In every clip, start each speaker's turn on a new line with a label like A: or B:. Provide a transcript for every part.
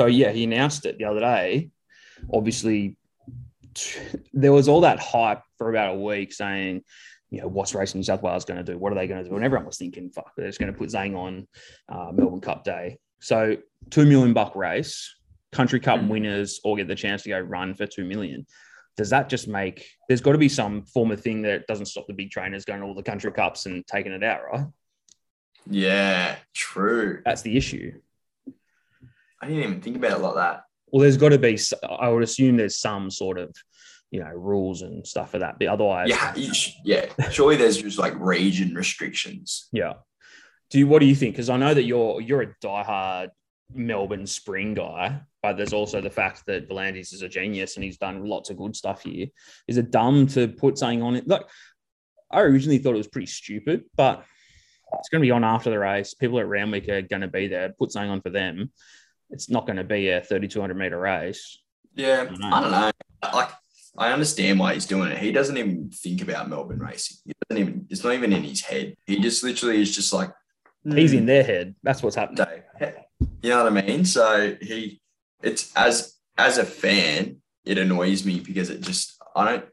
A: So yeah, he announced it the other day. Obviously, there was all that hype for about a week saying, you know, what's Racing New South Wales going to do? What are they going to do? And everyone was thinking, fuck, they're just going to put Zhang on uh, Melbourne Cup Day. So two million buck race, Country Cup
B: Mm.
A: winners all get the chance to go run for two million. Does that just make? There's got to be some form of thing that doesn't stop the big trainers going to all the country cups and taking it out, right?
B: Yeah, true.
A: That's the issue.
B: I didn't even think about it like that.
A: Well, there's got to be. I would assume there's some sort of, you know, rules and stuff for that. But otherwise,
B: Yeah, sh- yeah. Surely there's just like region restrictions.
A: Yeah. Do you, what do you think? Because I know that you're you're a diehard Melbourne Spring guy, but there's also the fact that V'landys is a genius and he's done lots of good stuff here. Is it dumb to put something on it? Like I originally thought it was pretty stupid, but it's going to be on after the race. People at Randwick are going to be there. Put something on for them. It's not going to be a 3,200 meter race.
B: Yeah,
A: I know.
B: I don't know. Like, I understand why he's doing it. He doesn't even think about Melbourne racing. He doesn't even. It's not even in his head. He just literally is just like
A: He's
B: "Hmm,
A: in their head. That's what's happening.
B: You know what I mean? So he, it's as as a fan, it annoys me because it just I don't.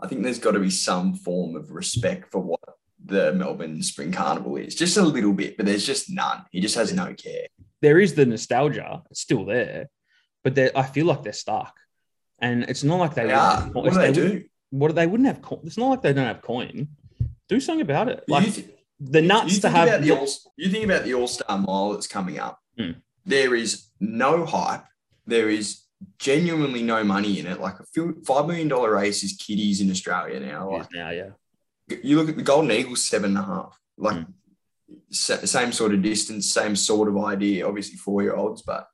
B: I think there's got to be some form of respect for what the Melbourne Spring Carnival is, just a little bit, but there's just none. He just has no care.
A: There is the nostalgia it's still there, but I feel like they're stuck. And it's not like they,
B: they are. What do they
A: wouldn't-
B: do?
A: What they wouldn't have. It's not like they don't have coin. Do something about it. Like
B: th-
A: the nuts to have.
B: the all, you think about the All Star Mile that's coming up.
A: Hmm.
B: There is no hype. There is genuinely no money in it. Like a few, five million dollar race is kiddies in Australia now. Like
A: now, yeah.
B: you look at the Golden Eagles, seven and a half. Like
A: Hmm.
B: Sa- same sort of distance, same sort of idea. Obviously four year olds, but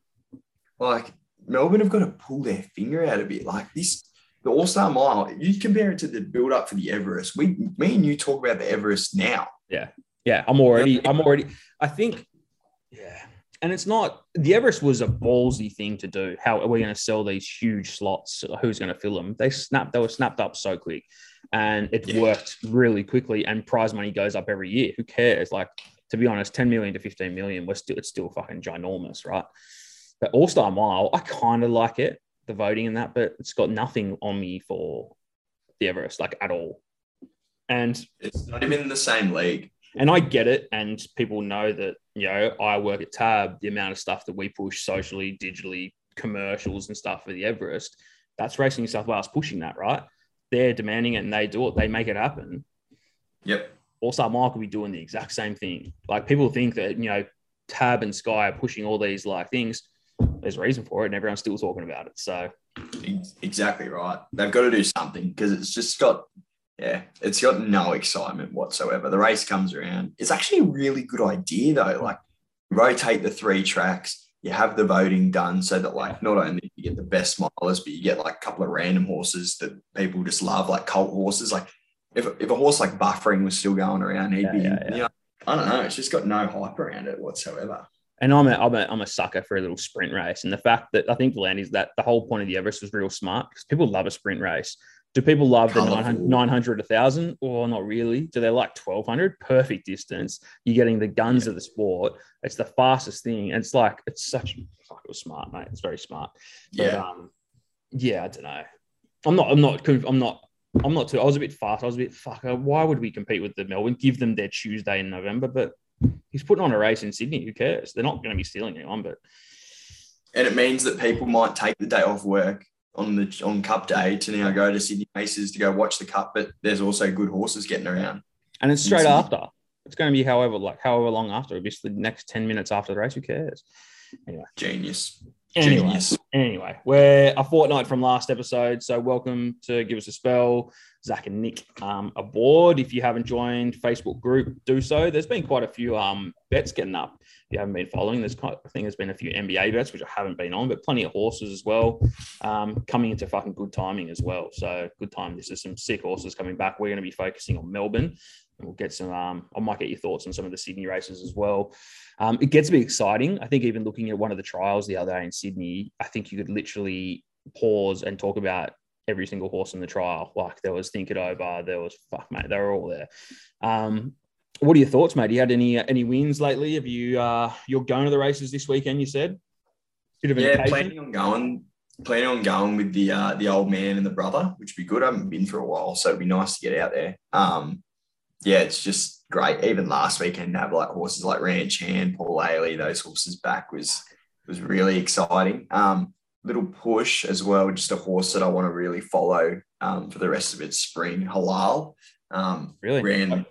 B: like Melbourne have got to pull their finger out a bit. Like this, the All Star Mile. You compare it to the build up for the Everest. We, me and you talk about the Everest now.
A: Yeah. Yeah, I'm already. I'm already. I think. Yeah, and it's not. The Everest was a ballsy thing to do. How are we going to sell these huge slots? Who's going to fill them? They snapped. They were snapped up so quick, and it
B: Yeah.
A: worked really quickly. And prize money goes up every year. Who cares? Like to be honest, 10 million to 15 million, we're still it's still fucking ginormous, right? But All Star Mile, I kind of like it, the voting and that, but it's got nothing on me for the Everest, like at all. And
B: It's not even in the same league.
A: and I get it, and people know that you know I work at Tab. The amount of stuff that we push socially, digitally, commercials and stuff for the Everest, that's Racing New South Wales pushing that, right? They're demanding it, and they do it. They make it happen.
B: Yep.
A: All Star Mile could be doing the exact same thing. Like people think that you know Tab and Sky are pushing all these like things. There's a reason for it, and everyone's still talking about it. So
B: Exactly right. They've got to do something because it's just got, yeah, it's got no excitement whatsoever. The race comes around. It's actually a really good idea though. Like rotate the three tracks. You have the voting done so that like not only you get the best milers, but you get like a couple of random horses that people just love, like cult horses. Like if, if a horse like Buffering was still going around, he'd
A: Yeah,
B: be,
A: yeah, yeah.
B: you know, I don't know. It's just got no hype around it whatsoever.
A: And I'm a, I'm a, I'm a sucker for a little sprint race. And the fact that I think V'landys that the whole point of the Everest was real smart because people love a sprint race. Do people love the 900, 900 1000 or not really? Do they like 1200? Perfect distance. You're getting the guns of the sport. It's the fastest thing. And it's like, it's such, fuck, it was smart, mate. It's very smart. But,
B: Yeah.
A: um, yeah, I don't know. I'm not, I'm not, I'm not, I'm not too, I was a bit fast. I was a bit, fuck, uh, why would we compete with the Melbourne? Give them their Tuesday in November. But he's putting on a race in Sydney. Who cares? They're not going to be stealing anyone, but
B: and it means that people might take the day off work on the on Cup Day to now go to Sydney races to go watch the Cup. But there's also good horses getting around.
A: and it's straight after. It's going to be however like however long after. Obviously, the next ten minutes after the race. Who cares?
B: Anyway, Genius,
A: Anyway,
B: genius.
A: anyway, we're a fortnight from last episode, so welcome to give us a spell, Zach and Nick um, aboard. If you haven't joined Facebook group, do so. There's been quite a few um, bets getting up. If you haven't been following, there's quite, I think there's been a few NBA bets which I haven't been on, but plenty of horses as well. Um, coming into fucking good timing as well. So good time. This is some sick horses coming back. We're going to be focusing on Melbourne. And we'll get some. Um, I might get your thoughts on some of the Sydney races as well. Um, it gets a bit exciting. I think even looking at one of the trials the other day in Sydney, I think you could literally pause and talk about every single horse in the trial. Like there was Think It Over, there was fuck mate, they were all there. Um, what are your thoughts, mate? You had any any wins lately? Have you uh, you're going to the races this weekend? You said. Bit of
B: Yeah,
A: occasion.
B: planning on going, planning on going with the uh, the old man and the brother, which would be good. I haven't been for a while, so it'd be nice to get out there. Um, yeah, it's just great. Even last weekend, to have like horses like Ranch Hand, Paulele, those horses back was was really exciting. Um, little push as well, just a horse that I want to really follow um, for the rest of its spring. Halal um,
A: Really?
B: ran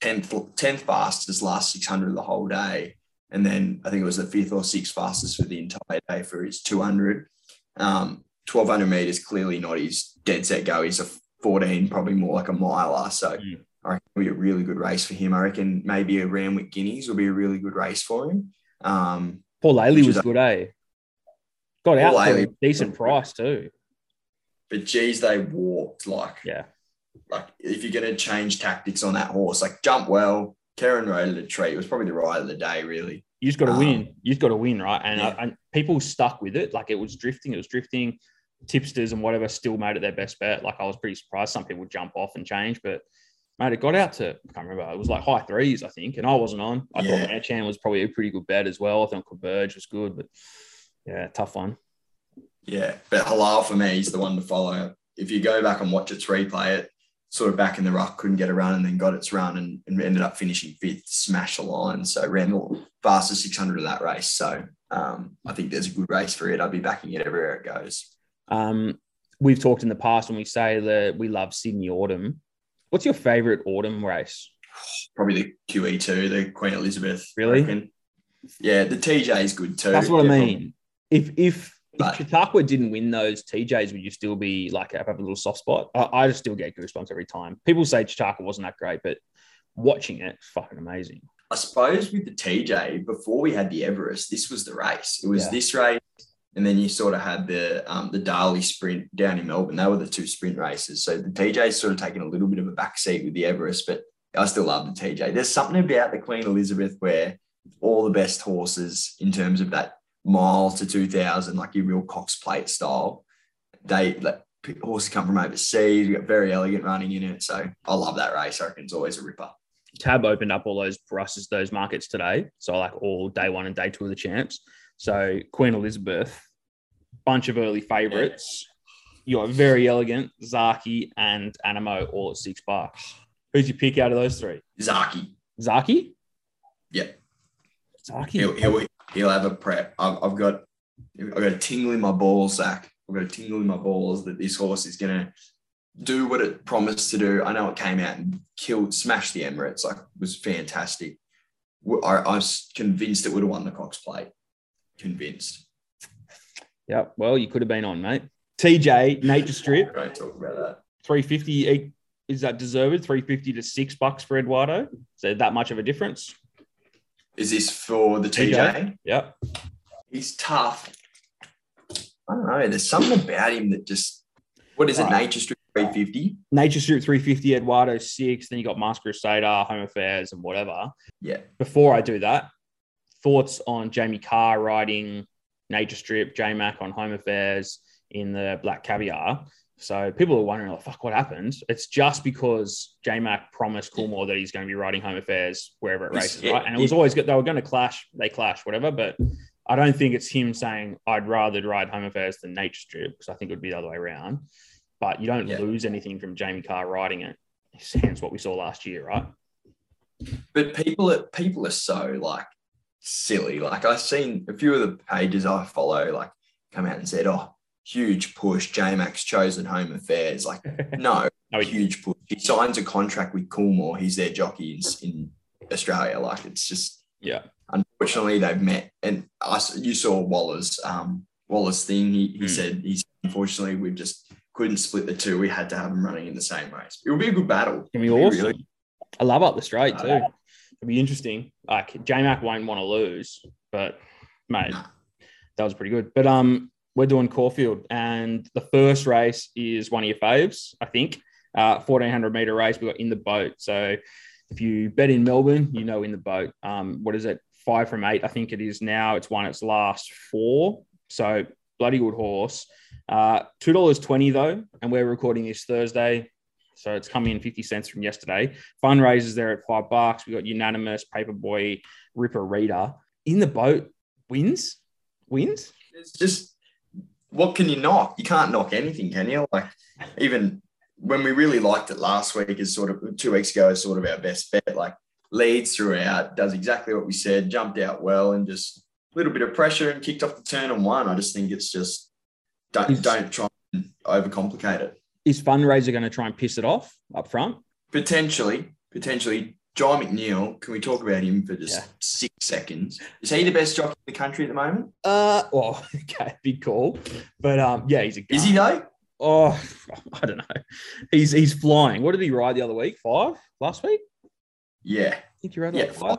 B: tenth tenth fastest last six hundred the whole day, and then I think it was the fifth or sixth fastest for the entire day for his two hundred. Um, twelve hundred meters clearly not his dead set go. He's a fourteen, probably more like a miler. So.
A: Mm.
B: I reckon it'll be a really good race for him. I reckon maybe a Randwick Guineas will be a really good race for him. Um, Paulele
A: was
B: is-
A: good, eh? Got out for a decent price too.
B: but geez, they walked like
A: Yeah.
B: like if you're going to change tactics on that horse, like jump well. Karen rode a treat. It was probably the ride of the day, really.
A: You just got to
B: Um,
A: win. You just got to win, right? And,
B: yeah.
A: uh, and people stuck with it. Like it was drifting. It was drifting. Tipsters and whatever still made it their best bet. Like I was pretty surprised. Some people jump off and change, but mate, it got out to I can't remember. It was like high threes, I think, and I wasn't on. I
B: Yeah.
A: thought Manchan was probably a pretty good bet as well. I thought Converge was good, but yeah, tough one.
B: Yeah, but Halal for me is the one to follow. If you go back and watch its replay, it sort of back in the ruck, couldn't get a run, and then got its run and, and ended up finishing fifth, smashed the line. So ran the fastest 600 of that race. So um, I think there's a good race for it. I'd be backing it everywhere it goes.
A: Um, we've talked in the past when we say that we love Sydney Autumn. What's your favorite autumn race?
B: Probably the QE2, the Queen Elizabeth.
A: Really?
B: Yeah, the TJ is good too.
A: That's what I
B: Yeah,
A: mean. If if if
B: But-
A: Chautauqua didn't win those TJs, would you still be like have a little soft spot? I, I just still get goosebumps every time. People say Chautauqua wasn't that great, but watching it, it's fucking amazing.
B: I suppose with the TJ, before we had the Everest, this was the race. It was
A: Yeah.
B: this race, and then you sort of had the um, the Darley sprint down in Melbourne. They were the two sprint races. So the TJ's sort of taken a little bit of a backseat with the Everest, but I still love the TJ. There's something about the Queen Elizabeth where all the best horses in terms of that mile to 2000, like your real Cox plate style, they like horses come from overseas. Got Verry Elleegant running in it. So I love that race. I reckon it's always a ripper.
A: Tab opened up all those prices, those markets today. So like all day one and day two of the champs. So Queen Elizabeth, bunch of early favorites. You got very elegant, Zaaki and Anamoe all at six bucks. Who's your pick out of those three?
B: Zaaki.
A: Zaaki?
B: Yeah.
A: Zaaki.
B: He'll, he'll, he'll have a prep. I've, I've got I've got a tingle in my balls, Zach. I've got a tingle in my balls that this horse is gonna do what it promised to do. I know it came out and killed, smashed the Emirates, like was fantastic. I, I was convinced it would have won the Cox Plate. Convinced.
A: Yeah, well, you could have been on, mate. TJ, Nature Strip,
B: Don't talk about that.
A: 350. Is that deserved? 350 to six bucks for Eduardo. Is there that much of a difference?
B: Is this for the TJ?
A: TJ? Yep.
B: He's tough. I don't know. There's something about him that just what is it?
A: Right.
B: Nature Strip 350?
A: Nature Strip 350, Eduardo six. Then you got Mask Crusader, Home Affairs, and whatever.
B: Yeah.
A: Before I do that, thoughts on Jamie Kah riding Nature Strip, J Mac on Home Affairs in the Black Caviar. So people are wondering, like, fuck, what happened? It's just because J Mac promised Coolmore that he's going to be riding Home Affairs wherever it races,
B: yeah,
A: right? And it was
B: he-
A: always good. They were going to clash, they clash, whatever. But I don't think it's him saying, I'd rather ride Home Affairs than Nature Strip because I think it would be the other way around. But you don't
B: Yeah.
A: lose anything from Jamie Kah riding it. Hence what we saw last year, right?
B: But people are people are so like silly. Like I've seen a few of the pages I follow like come out and said, "Oh, huge push, J Max chosen home affairs." Like, no,
A: No,
B: huge push. He signs a contract with Coolmore. He's their jockey in, in Australia. Like, it's just
A: Yeah.
B: Unfortunately, they've met, and I You saw Waller's um Waller's thing. He he
A: Hmm.
B: said he's unfortunately we just couldn't split the two. We had to have them running in the same race. It would be a good battle.
A: Gonna be awesome.
B: really-
A: I love up the straight
B: Uh,
A: too. It'll be interesting. Like J Mac won't want to lose, but mate,
B: Nah.
A: that was pretty good. But um, we're doing Caulfield, and the first race is one of your faves, I think. Uh, fourteen hundred meter race. We got in the boat. So if you bet in Melbourne, you know in the boat. Um, what is it? Five from eight, I think it is now. It's won its last four. So bloody good horse. Uh, two dollars twenty though, and we're recording this Thursday. So it's come in 50 cents from yesterday. Fundraisers there at five bucks. We got unanimous, Paperboy, Ripper Reader. In the boat, wins, wins.
B: It's just what can you knock? You can't knock anything, can you? Like even when we really liked it last week, is sort of two weeks ago, is sort of our best bet. Like leads throughout, does exactly what we said, jumped out well, and just a little bit of pressure and kicked off the turn and won. I just think it's just don't
A: Is-
B: don't try and overcomplicate it.
A: Is fundraiser going to try and piss it off up front?
B: Potentially, potentially. John McNeil, can we talk about him for just
A: Yeah.
B: six seconds? Is he the best jockey in the country at the moment?
A: Uh, well, okay, big call, but um, yeah, he's a. Good.
B: Is he
A: gun.
B: though?
A: Oh, I don't know. He's he's flying. What did he ride the other week? Five last week.
B: Yeah.
A: I think he rode
B: Yeah,
A: like five.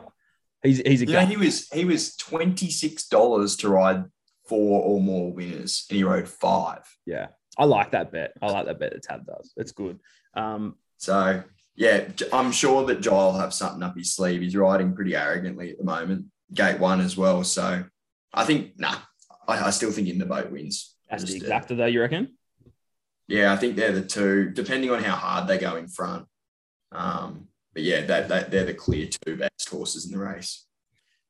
A: He's he's a
B: know, he was he was twenty six dollars to ride four or more winners, and he rode five.
A: Yeah, I like that bet. I like that bet that Tab does. It's good. Um,
B: So yeah, I'm sure that Joel will have something up his sleeve. He's riding pretty arrogantly at the moment. Gate one as well. So I think nah, I, I still think in the boat wins.
A: that's the exacta though. You reckon?
B: Yeah, I think they're the two, depending on how hard they go in front. Um, but yeah, that, that they're the clear two best horses in the race.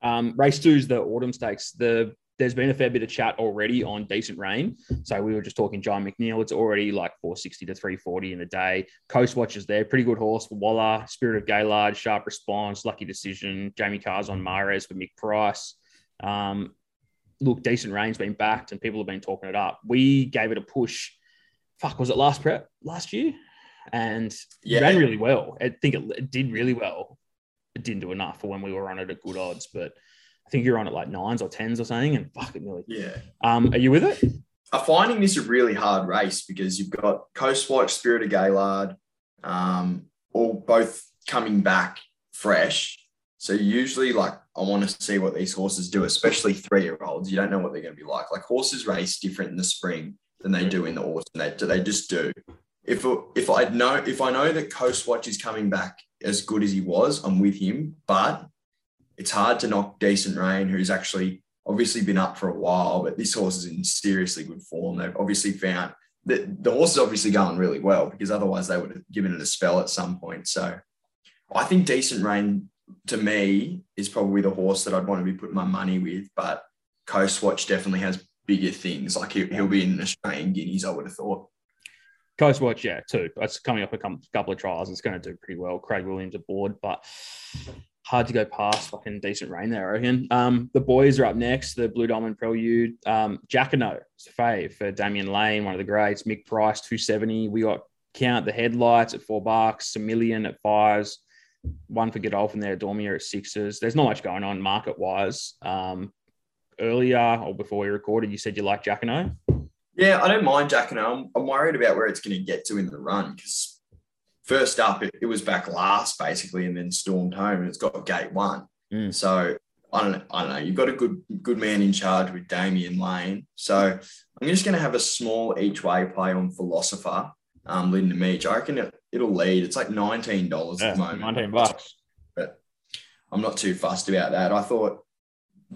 A: Um, race two is the autumn stakes. The there's been a fair bit of chat already on decent rain. So we were just talking John McNeil. It's already like 460 to 340 in the day. Coast Watch is there. Pretty good horse for Waller. Spirit of Gaylord, sharp response, lucky decision. Jamie Kah's on Mares for Mick Price. Um, look, decent rain's been backed and people have been talking it up. We gave it a push. Fuck, was it last prep last year? And
B: Yeah.
A: it ran really well. I think it, it did really well. It didn't do enough for when we were on it at good odds, but I think you're on at like nines or tens or something, and fuck it nearly.
B: Yeah.
A: Um, are you with it?
B: I'm finding this a really hard race because you've got Coast Watch, Spirit of Gaylord, um, all both coming back fresh. So usually, like, I want to see what these horses do, especially three-year-olds. You don't know what they're going to be like. Like horses race different in the spring than they do in the autumn. They, they just do. If if I know if I know that Coast Watch is coming back as good as he was, I'm with him. But it's hard to knock decent rain, who's actually obviously been up for a while, but this horse is in seriously good form. They've obviously found that the horse is obviously going really well because otherwise they would have given it a spell at some point. So I think decent rain to me is probably the horse that I'd want to be putting my money with, but Coast Watch definitely has bigger things. Like he, he'll be in Australian guineas, I would have thought.
A: Coast Watch, yeah, too. It's coming up a couple of trials. It's going to do pretty well. Craig Williams aboard, but hard to go past fucking decent rain there, I reckon. Um, the boys are up next. The Blue Diamond Prelude. Um, Jacquinot, it's a fave for Damian Lane, one of the greats. Mick Price, 270. We got Count the Headlights at four bucks, a million at fives, one for Godolphin there, Dormier at sixes. There's not much going on market wise. Um, earlier or before we recorded, you said you like Jacquinot.
B: Yeah, I don't mind Jack and I'm, I'm worried about where it's going to get to in the run because first up, it, it was back last basically and then stormed home and it's got gate one.
A: Mm.
B: So I don't, I don't know. You've got a good good man in charge with Damian Lane. So I'm just going to have a small each way play on Philosopher, um, Linda Meech. I reckon it, it'll lead. It's like $19 at the moment.
A: 19 bucks.
B: But I'm not too fussed about that. I thought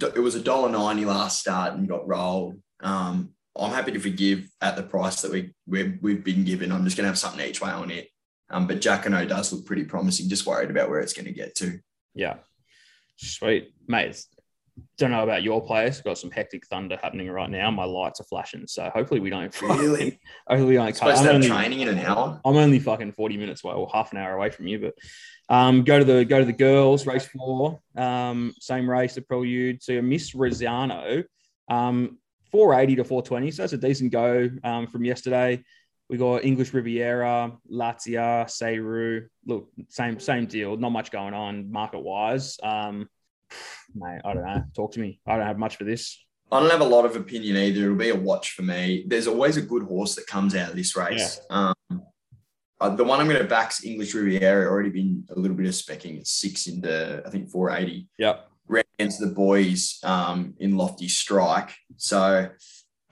B: it was a dollar ninety last start and got rolled. Um, I'm happy to forgive at the price that we we've, we've been given. I'm just going to have something each way on it. Um, but Jacquinot does look pretty promising. Just worried about where it's going to get to.
A: Yeah. Sweet. Mate, don't know about your place. Got some hectic thunder happening right now. My lights are flashing. So hopefully we don't
B: Really?
A: hopefully we don't cut.
B: Supposed
A: I'm
B: to have
A: only,
B: training in an hour.
A: I'm only fucking 40 minutes away or half an hour away from you, but um, go to the go to the girls race four. Um, same race, the prelude. So Miss Rosano, um, 480 to 420. So that's a decent go um, from yesterday. We got English Riviera, Latia, Seiru. Look, same same deal. Not much going on market wise. Um, mate, I don't know. Talk to me. I don't have much for this.
B: I don't have a lot of opinion either. It'll be a watch for me. There's always a good horse that comes out of this race. Um, uh, the one I'm going to back's English Riviera. Already been a little bit of specking. It's six into I think 480.
A: Yep.
B: Against the boys um, in Lofty Strike. So,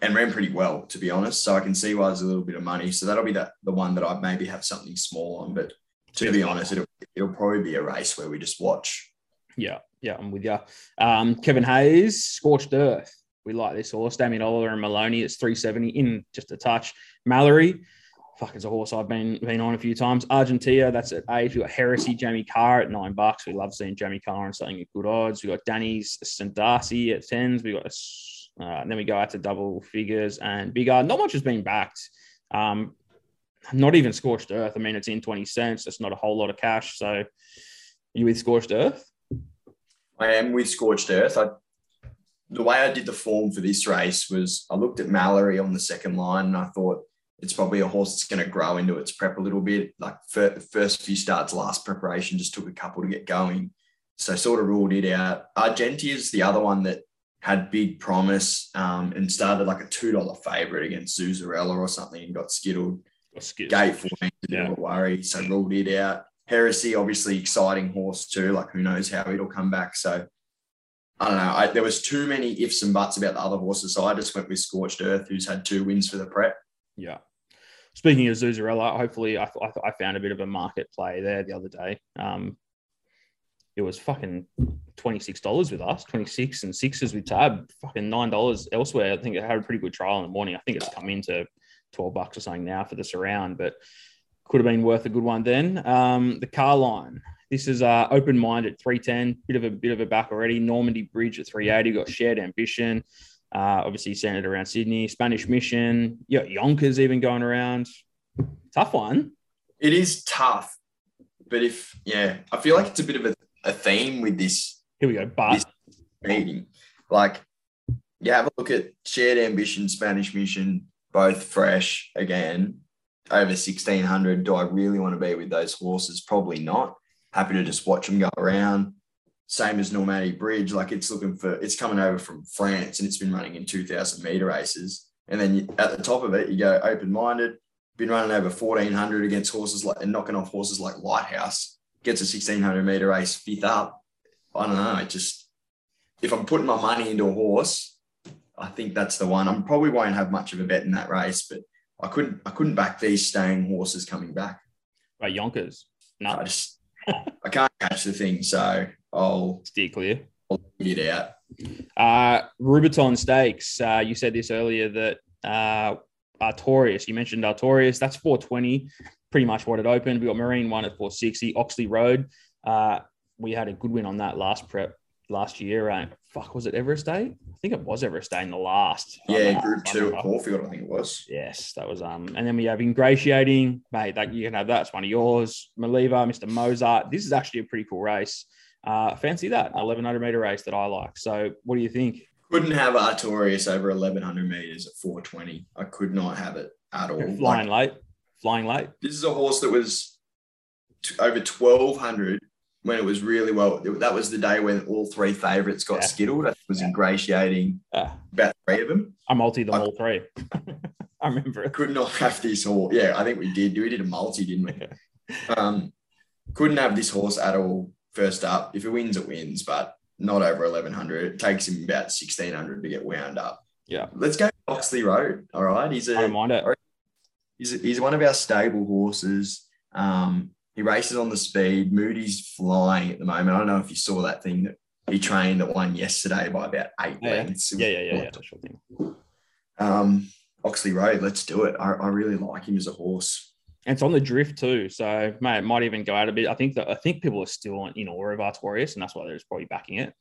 B: and ran pretty well, to be honest. So I can see why there's a little bit of money. So that'll be the, the one that I maybe have something small on. But to be honest, it'll, it'll probably be a race where we just watch.
A: Yeah, yeah, I'm with you. Um, Kevin Hayes, Scorched Earth. We like this horse. Damien Oliver and Maloney. It's 370 in just a touch. Mallory, fuck, it's a horse I've been been on a few times. Argentina, that's at eight. We've got Heresy, Jamie Kah at nine bucks. We love seeing Jamie Kah and something at good odds. We've got Danny's St. Darcy at tens. We've got Uh, then we go out to double figures and bigger. Not much has been backed. Um, not even scorched earth. I mean, it's in 20 cents. That's not a whole lot of cash. So you with scorched earth?
B: I am with scorched earth. I, the way I did the form for this race was I looked at Mallory on the second line and I thought it's probably a horse that's going to grow into its prep a little bit. Like first few starts, last preparation just took a couple to get going. So sort of ruled it out. Argentia is the other one that had big promise um, and started like a $2 favorite against Zuzarella or something and got skittled. Gate 14 yeah. a worry. So ruled it out. Heresy, obviously exciting horse too. Like who knows how it'll come back. So I don't know. I, there was too many ifs and buts about the other horses. So I just went with Scorched Earth, who's had two wins for the prep.
A: Yeah. Speaking of Zuzarella, hopefully I, I, I, found a bit of a market play there the other day. Um, it was fucking $26 with us, 26 and sixes with Tab, fucking $9 elsewhere. I think it had a pretty good trial in the morning. I think it's come into 12 bucks or something now for the surround, but could have been worth a good one then. Um, the car line. This is uh, open mind at 310, bit of a bit of a back already. Normandy Bridge at 380, got shared ambition. Uh, obviously centered around Sydney, Spanish Mission. Yonkers even going around. Tough one.
B: It is tough, but if yeah, I feel like it's a bit of a, a theme with this.
A: Here we go. But
B: meeting, like, yeah, have a look at shared ambition, Spanish Mission, both fresh again, over 1600. Do I really want to be with those horses? Probably not. Happy to just watch them go around. Same as Normandy Bridge, like it's looking for, it's coming over from France and it's been running in 2000 meter races. And then you, at the top of it, you go open minded, been running over 1400 against horses like, and knocking off horses like Lighthouse, gets a 1600 meter race, fifth up. I don't know. It just, if I'm putting my money into a horse, I think that's the one. I probably won't have much of a bet in that race, but I couldn't I couldn't back these staying horses coming back.
A: Right, Yonkers. No,
B: I just I can't catch the thing, so I'll
A: steer clear.
B: I'll it out.
A: Uh, Rubiton Stakes. Uh, you said this earlier that uh, Artorias. You mentioned Artorias. That's 420. Pretty much what it opened. We got Marine one at 460. Oxley Road. Uh, we had a good win on that last prep last year. Right? Fuck, was it Everest Day? I think it was Everest Day in the last.
B: Yeah, Group Two at Caulfield, I think it was.
A: Yes, that was. Um, and then we have ingratiating, mate. That you can have that. It's one of yours. Maliva, Mr. Mozart. This is actually a pretty cool race. Uh, fancy that 1100 meter race that I like. So, what do you think?
B: Couldn't have Artorias over 1100 meters at 420. I could not have it at all.
A: Flying like, late. Flying late.
B: This is a horse that was t- over 1200 when it was really well. That was the day when all three favourites got yeah. skittled. It was yeah. ingratiating yeah. about three of them.
A: I multi them I, all three. I remember
B: it. Could not have this horse. Yeah, I think we did. We did a multi, didn't we? Um, couldn't have this horse at all first up. If it wins, it wins, but not over 1100. It takes him about 1600 to get wound up.
A: Yeah.
B: Let's go Oxley Road. All right. He's a,
A: I don't mind it.
B: He's, a, he's one of our stable horses. Um, he races on the speed. Moody's flying at the moment. I don't know if you saw that thing that he trained that won yesterday by about eight
A: yeah, lengths. Yeah, yeah, yeah, yeah. Sure thing.
B: Um, Oxley Road, let's do it. I, I really like him as a horse.
A: And it's on the drift too, so mate, it might even go out a bit. I think that I think people are still in awe of Artorias, and that's why they're just probably backing it.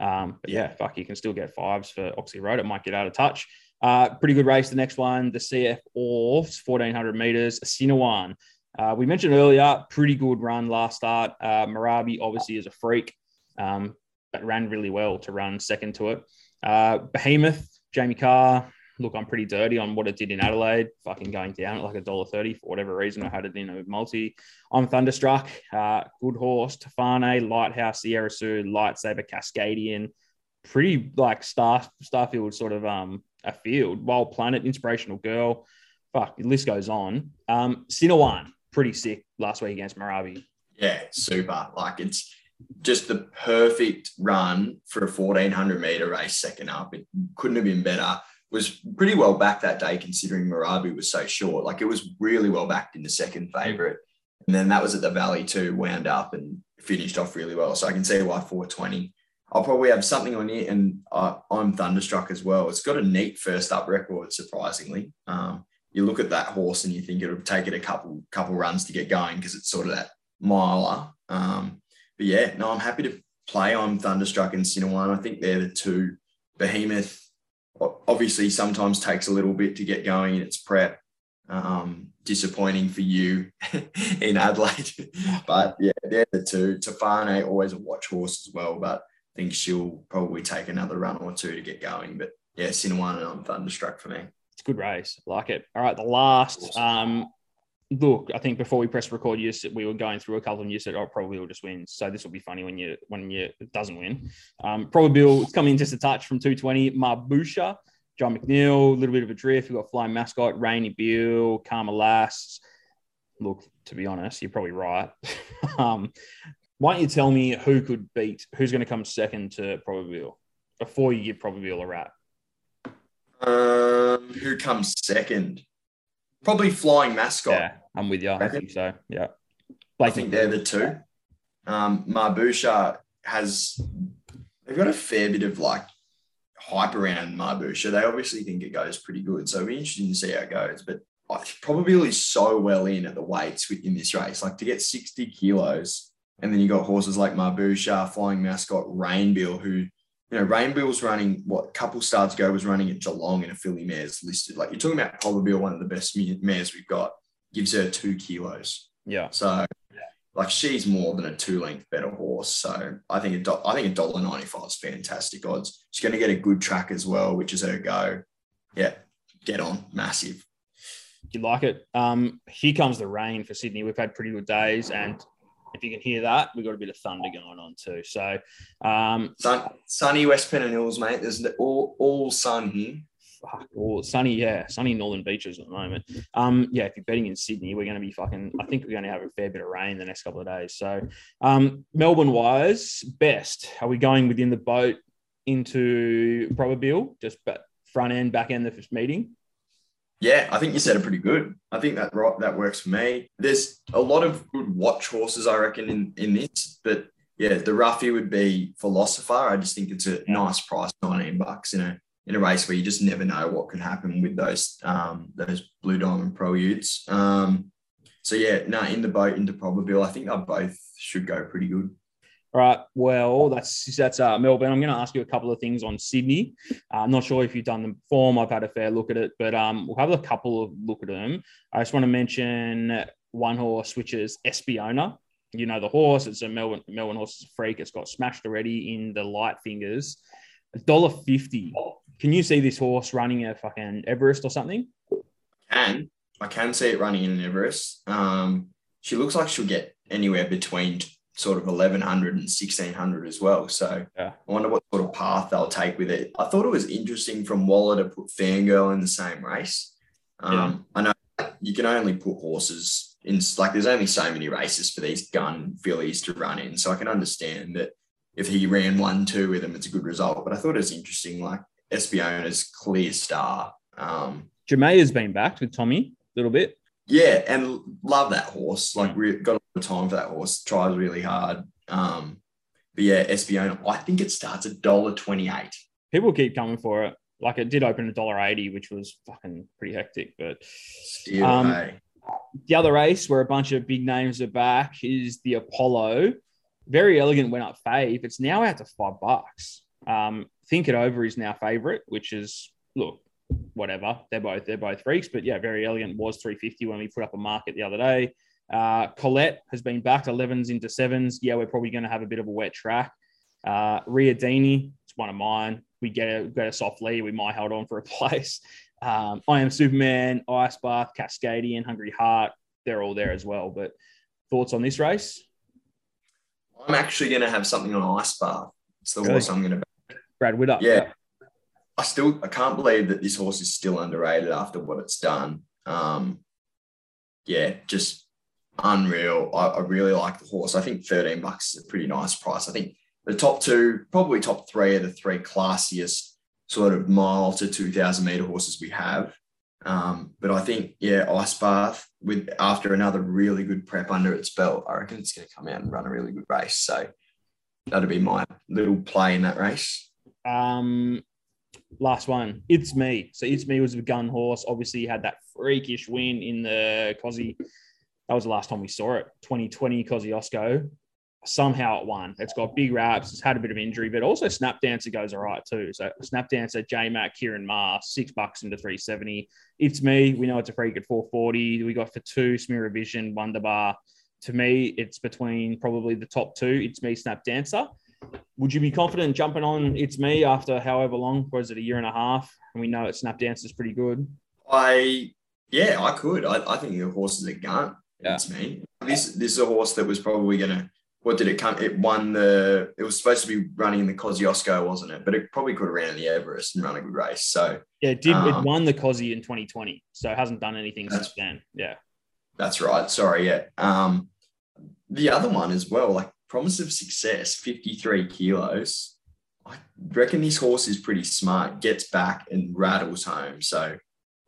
A: Um, but yeah, fuck, you can still get fives for Oxley Road. It might get out of touch. Uh, pretty good race. The next one, the CF Orfs, 1400 meters, Sinawann. Uh, we mentioned earlier, pretty good run last start. Uh, Marabi obviously is a freak, um, but ran really well to run second to it. Uh, Behemoth, Jamie Kah. Look, I'm pretty dirty on what it did in Adelaide. Fucking going down at like a dollar thirty for whatever reason. I had it in a multi. I'm thunderstruck. Uh, good horse, Tofane, Lighthouse, Sierra Sue, Lightsaber, Cascadian. Pretty like star Starfield sort of um a field. Wild Planet, inspirational girl. Fuck, the list goes on. Um, Sinawann, pretty sick last week against Marabi.
B: Yeah, super. Like it's just the perfect run for a 1400 meter race second up. It couldn't have been better. Was pretty well backed that day considering Marabi was so short. Like it was really well backed in the second favorite. And then that was at the Valley too, wound up and finished off really well. So I can see why 420. I'll probably have something on it, and uh, I'm thunderstruck as well. It's got a neat first up record, surprisingly. Um, you look at that horse and you think it'll take it a couple couple runs to get going because it's sort of that miler. Um, but yeah, no, I'm happy to play on Thunderstruck and Sinawann. I think they're the two. Behemoth obviously sometimes takes a little bit to get going in its prep. Um, disappointing for you in Adelaide, but yeah, they're the two. Tofane always a watch horse as well, but I think she'll probably take another run or two to get going. But yeah, Cinnamon and I'm thunderstruck for me.
A: A good race. like it. All right, the last. Um, look, I think before we press record, you said we were going through a couple of them. You said, "Oh, probably will just win." So this will be funny when you when you it doesn't win. Um, probably it's coming just a touch from 220. Marbusha, John McNeil, a little bit of a drift. We've got Flying Mascot, Rainy Bill, Karma Last. Look, to be honest, you're probably right. um, why don't you tell me who could beat, who's going to come second to Probabeel before you give Probabeel a wrap?
B: Um, who comes second? Probably Flying Mascot.
A: Yeah, I'm with you. I think so. Yeah.
B: I think they're the two. Um, Marbusha has, they've got a fair bit of like hype around Marbusha. They obviously think it goes pretty good. So it'll be interesting to see how it goes. But I probably so well in at the weights in this race. Like to get 60 kilos, and then you got horses like Marbusha, Flying Mascot, Rainbill, who you know, Rainbill's running what a couple starts ago was running at Geelong in a filly mares listed. Like you're talking about probably one of the best mares we've got, gives her two kilos.
A: Yeah.
B: So like she's more than a two length better horse. So I think a do- I think a dollar ninety five is fantastic odds. She's going to get a good track as well, which is her go. Yeah, get on, massive.
A: You like it? Um, here comes the rain for Sydney. We've had pretty good days, and if you can hear that, we've got a bit of thunder going on too. So, um,
B: sun, sunny West Pennant Hills, mate. There's all, all sun here.
A: Fuck, all sunny, yeah, sunny northern beaches at the moment. Um, yeah, if you're betting in Sydney, we're going to be fucking. I think we're going to have a fair bit of rain the next couple of days. So, um, Melbourne wise, best. Are we going within the boat into Probabeel, just but front end, back end of this meeting?
B: Yeah, I think you said it pretty good. I think that that works for me. There's a lot of good watch horses, I reckon, in in this. But yeah, the roughie would be Philosopher. I just think it's a yeah. nice price, nineteen bucks in a in a race where you just never know what can happen with those um, those Blue Diamond Preludes. Um, so yeah, no, in the boat into Probabeel, I think they both should go pretty good.
A: All right. Well, that's that's uh, Melbourne. I'm going to ask you a couple of things on Sydney. Uh, I'm not sure if you've done the form. I've had a fair look at it, but um, we'll have a couple of look at them. I just want to mention one horse, which is Espiona. You know the horse. It's a Melbourne Melbourne horse. It's a freak. It's got smashed already in the light fingers. Dollar fifty. Can you see this horse running a fucking Everest or something?
B: Can I can see it running in an Everest. Um, she looks like she'll get anywhere between sort of 1100 and 1600 as well. So yeah. I wonder what sort of path they'll take with it. I thought it was interesting from Waller to put Fangirl in the same race. Um, yeah. I know you can only put horses in, like, there's only so many races for these gun fillies to run in. So I can understand that if he ran one, two with them, it's a good result. But I thought it was interesting, like Espiona's clear star. Um,
A: Jamea has been backed with Tommy a little bit.
B: Yeah, and love that horse. Like, we've got a of time for that horse. Tries really hard. Um, but yeah, Espiona, I think it starts at dollar twenty eight.
A: People keep coming for it. Like it did open a dollar eighty, which was fucking pretty hectic. But
B: Still, um, hey.
A: the other race where a bunch of big names are back is the Apollo. Verry Elleegant went up fave. It's now out to five bucks. Um, Think It Over is now favorite, which is look whatever. They're both they're both freaks, but yeah, Verry Elleegant was 350 when we put up a market the other day. Uh, Colette has been back 11s into sevens. Yeah, we're probably going to have a bit of a wet track. Uh, Riadini, it's one of mine. We get a, get a soft lead. We might hold on for a place. Um, I am Superman, Ice Bath, Cascadian, Hungry Heart. They're all there as well. But thoughts on this race?
B: I'm actually going to have something on Ice Bath. It's the really? horse I'm going to.
A: Brad Witter.
B: Yeah. I still I can't believe that this horse is still underrated after what it's done. Um, yeah, just unreal. I, I, really like the horse. I think 13 bucks is a pretty nice price. I think the top two, probably top three, are the three classiest sort of mile to 2,000 meter horses we have. Um, but I think, yeah, Ice Bath with after another really good prep under its belt, I reckon it's going to come out and run a really good race. So that'll be my little play in that race.
A: Um, last one. It's me. So it's me was a gun horse. Obviously, he had that freakish win in the Cosy. That was the last time we saw it. 2020 Kosciuszko. somehow it won. It's got big wraps. It's had a bit of injury, but also Snap Dancer goes all right too. So Snap Dancer, J Mac, Kieran Ma, six bucks into 370. It's me. We know it's a pretty good 440. We got for two, Smear Vision, Wonderbar. To me, it's between probably the top two. It's me, Snap Dancer. Would you be confident jumping on It's Me after however long? Was it a year and a half? And we know it Snap Dancer is pretty good.
B: I yeah, I could. I, I think the horse is a gun.
A: Yeah.
B: It's me. This this is a horse that was probably gonna what did it come? It won the it was supposed to be running in the Kosciuszko, wasn't it? But it probably could have ran in the Everest and run a good race. So
A: Yeah, it did. it
B: Um,
A: won the Cosy in 2020, so it hasn't done anything since then. Yeah.
B: that's right. Sorry, yeah. Um the other one as well, like promise of success, 53 kilos. I reckon this horse is pretty smart, gets back and rattles home. So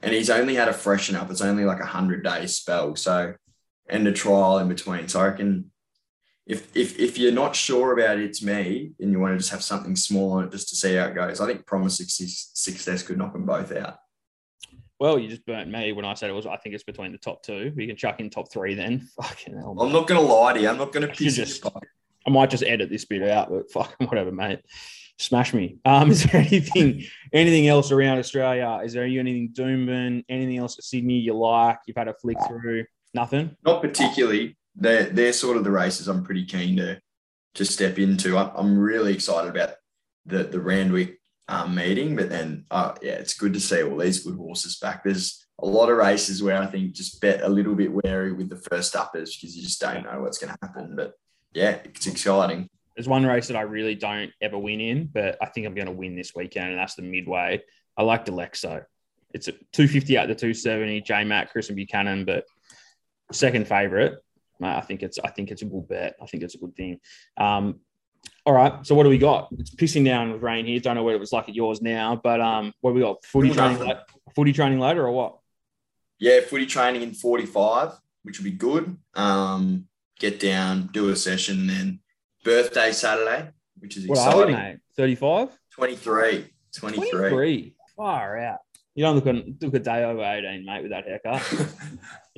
B: and he's only had a freshen up. It's only like a hundred day spell. So and a trial in between. So I can, if if if you're not sure about it's me and you want to just have something small on it just to see how it goes, I think promise of success success could knock them both out.
A: Well, you just burnt me when I said it was. I think it's between the top two. We can chuck in top three then. Fucking hell.
B: I'm not gonna lie to you. I'm not gonna
A: You
B: piss
A: just-
B: you off.
A: I might just edit this bit out, but fucking whatever, mate. Smash me. Um, is there anything anything else around Australia? Is there anything Doomben? Anything else at Sydney you like? You've had a flick through? Nothing.
B: Not particularly. They're they're sort of the races I'm pretty keen to to step into. I'm, I'm really excited about the the Randwick um, meeting, but then uh, yeah, it's good to see all these good horses back. There's a lot of races where I think just bet a little bit wary with the first uppers because you just don't know what's going to happen. But yeah, it's exciting.
A: There's one race that I really don't ever win in, but I think I'm going to win this weekend, and that's the Midway. I like Delexo. It's a 250 out to 270. J Mac, Chris and Buchanan, but second favorite. I think it's I think it's a good bet. I think it's a good thing. Um, all right, so what do we got? It's pissing down with rain here. Don't know what it was like at yours now, but um, what we got? Footy
B: Good
A: training, la- footy training later or what?
B: Yeah, footy training in 45, which would be good. Um, get down, do a session, then birthday Saturday, which is
A: What are we,
B: exciting.
A: mate? 35?
B: 23. 23.
A: 23. Far out. You don't look a, look a day over 18, mate, with that haircut.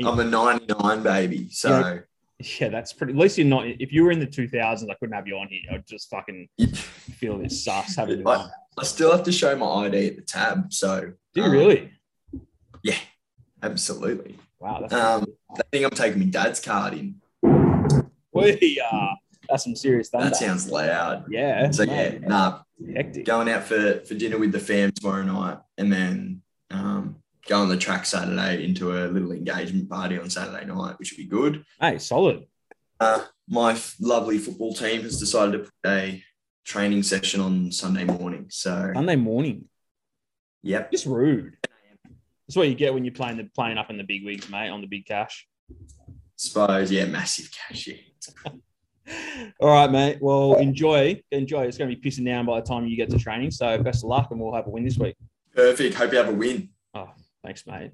B: I'm a 99 baby. So
A: Yeah, that's pretty. At least you're not. If you were in the 2000s, I couldn't have you on here. I'd just fucking feel this sus having you
B: I,
A: on.
B: I still have to show my ID at the tab. So
A: Do you
B: um,
A: really?
B: Yeah, absolutely.
A: Wow, that's
B: Um, I think I'm taking my dad's card in.
A: we uh, that's some serious thunder.
B: That sounds loud.
A: yeah.
B: So yeah, nah,
A: hectic.
B: going out for, for dinner with the fam tomorrow night and then um, go on the track Saturday into a little engagement party on Saturday night, which would be good.
A: Hey, solid.
B: Uh, my f- lovely football team has decided to put a training session on Sunday morning. So,
A: Sunday morning.
B: yep.
A: Just rude. That's what you get when you're playing the playing up in the big wigs, mate, on the big cash.
B: Suppose, yeah, massive cash. Yeah.
A: All right, mate. Well, enjoy. Enjoy. It's going to be pissing down by the time you get to training. So best of luck, and we'll have a win this week.
B: Perfect. Hope you have a win.
A: Oh, thanks, mate.